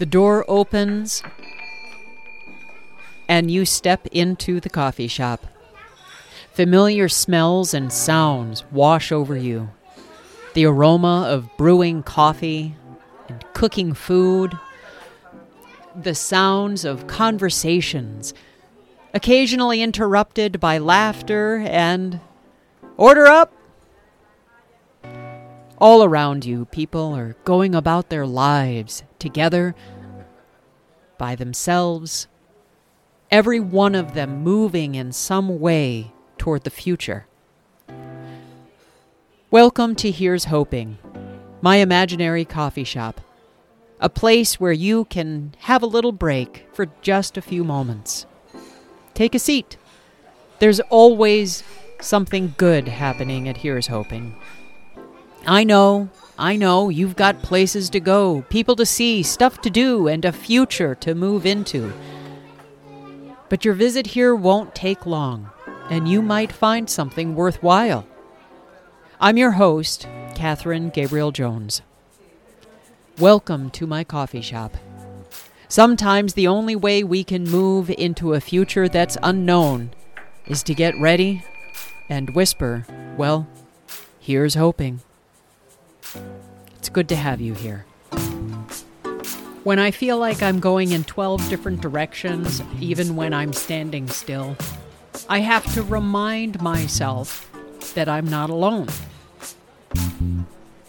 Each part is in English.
The door opens, and you step into the coffee shop. Familiar smells and sounds wash over you. The aroma of brewing coffee and cooking food, the sounds of conversations, occasionally interrupted by laughter and order up. All around you, people are going about their lives together, by themselves, every one of them moving in some way toward the future. Welcome to Here's Hoping, my imaginary coffee shop, a place where you can have a little break for just a few moments. Take a seat. There's always something good happening at Here's Hoping. I know, I know, you've got places to go, people to see, stuff to do, and a future to move into. But your visit here won't take long, and you might find something worthwhile. I'm your host, Kathrin Gabriel Jones. Welcome to my coffee shop. Sometimes the only way we can move into a future that's unknown is to get ready and whisper, well, here's hoping. It's good to have you here. When I feel like I'm going in 12 different directions, even when I'm standing still, I have to remind myself that I'm not alone.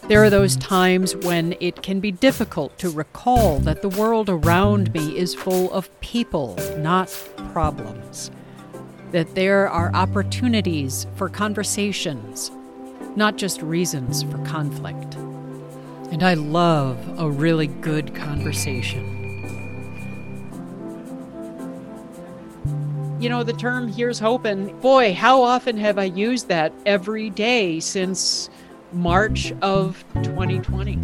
There are those times when it can be difficult to recall that the world around me is full of people, not problems. That there are opportunities for conversations, not just reasons for conflict. And I love a really good conversation. You know, the term here's hoping, boy, how often have I used that every day since March of 2020?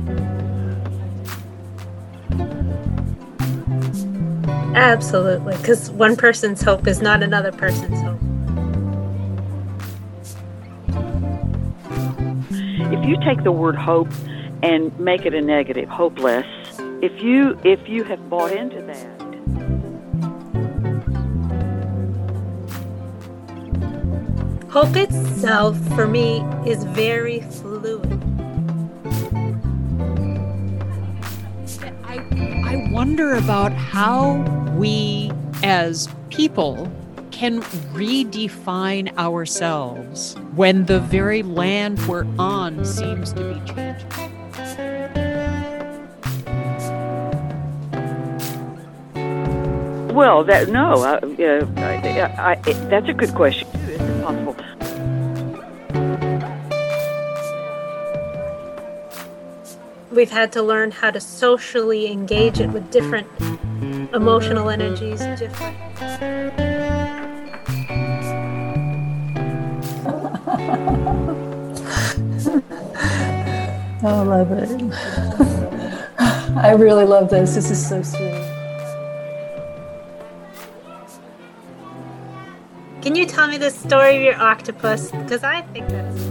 Absolutely, because one person's hope is not another person's hope. If you take the word hope and make it a negative, hopeless. If you if you have bought into that, Hope itself, for me, is very fluid. I, I wonder about how we as people can redefine ourselves when the very land we're on seems to be changing. Well, that no, uh, uh, I, I, I, that's a good question. Is it possible? We've had to learn how to socially engage it with different emotional energies, different. I love it. I really love this. This is so sweet. Tell me the story of your octopus? Because I think that's.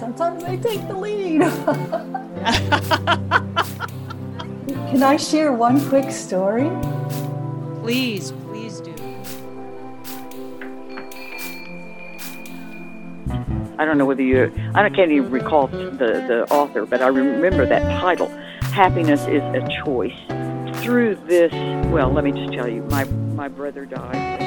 Sometimes I take the lead. Can I share one quick story? Please, please do. I don't know whether you. I can't even recall the the author, but I remember that title. Happiness is a choice. Through this, well, let me just tell you, my my brother died.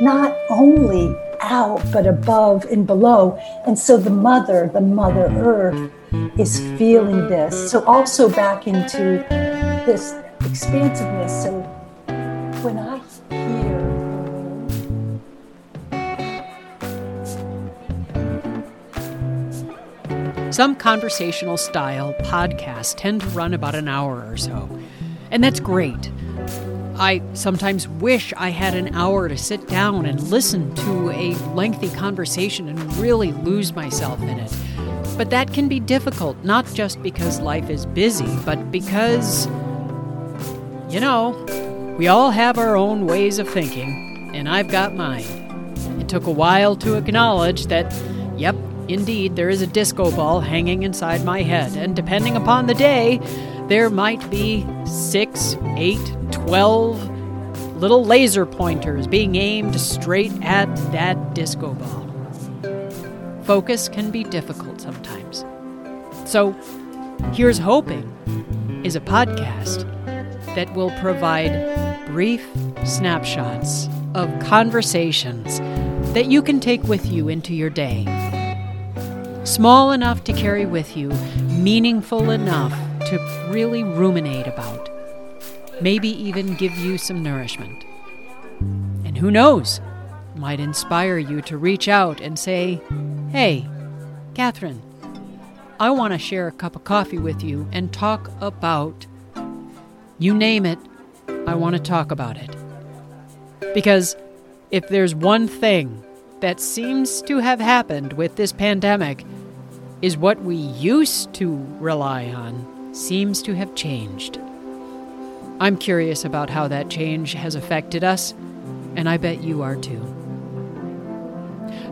Not only out, but above and below. And so the mother, the Mother Earth, is feeling this. So also back into this expansiveness. So when I Some conversational style podcasts tend to run about an hour or so, and that's great. I sometimes wish I had an hour to sit down and listen to a lengthy conversation and really lose myself in it. But that can be difficult, not just because life is busy, but because, you know, we all have our own ways of thinking, and I've got mine. It took a while to acknowledge that, yep, indeed, there is a disco ball hanging inside my head, and depending upon the day, there might be six, eight, twelve little laser pointers being aimed straight at that disco ball. Focus can be difficult sometimes. So, here's hoping is a podcast that will provide brief snapshots of conversations that you can take with you into your day. Small enough to carry with you, meaningful enough to really ruminate about, maybe even give you some nourishment. And who knows, might inspire you to reach out and say, Hey, Kathrin, I want to share a cup of coffee with you and talk about, you name it, I want to talk about it. Because if there's one thing that seems to have happened with this pandemic, is what we used to rely on seems to have changed. I'm curious about how that change has affected us, and I bet you are too.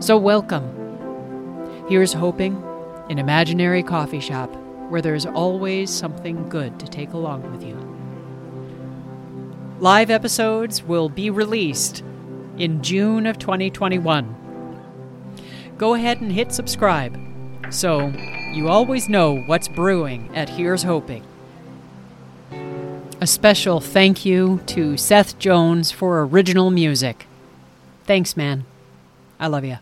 So, welcome. Here's hoping an imaginary coffee shop where there's always something good to take along with you. Live episodes will be released in June of 2021. Go ahead and hit subscribe so you always know what's brewing at Here's Hoping. A special thank you to Seth Jones for original music. Thanks, man. I love you.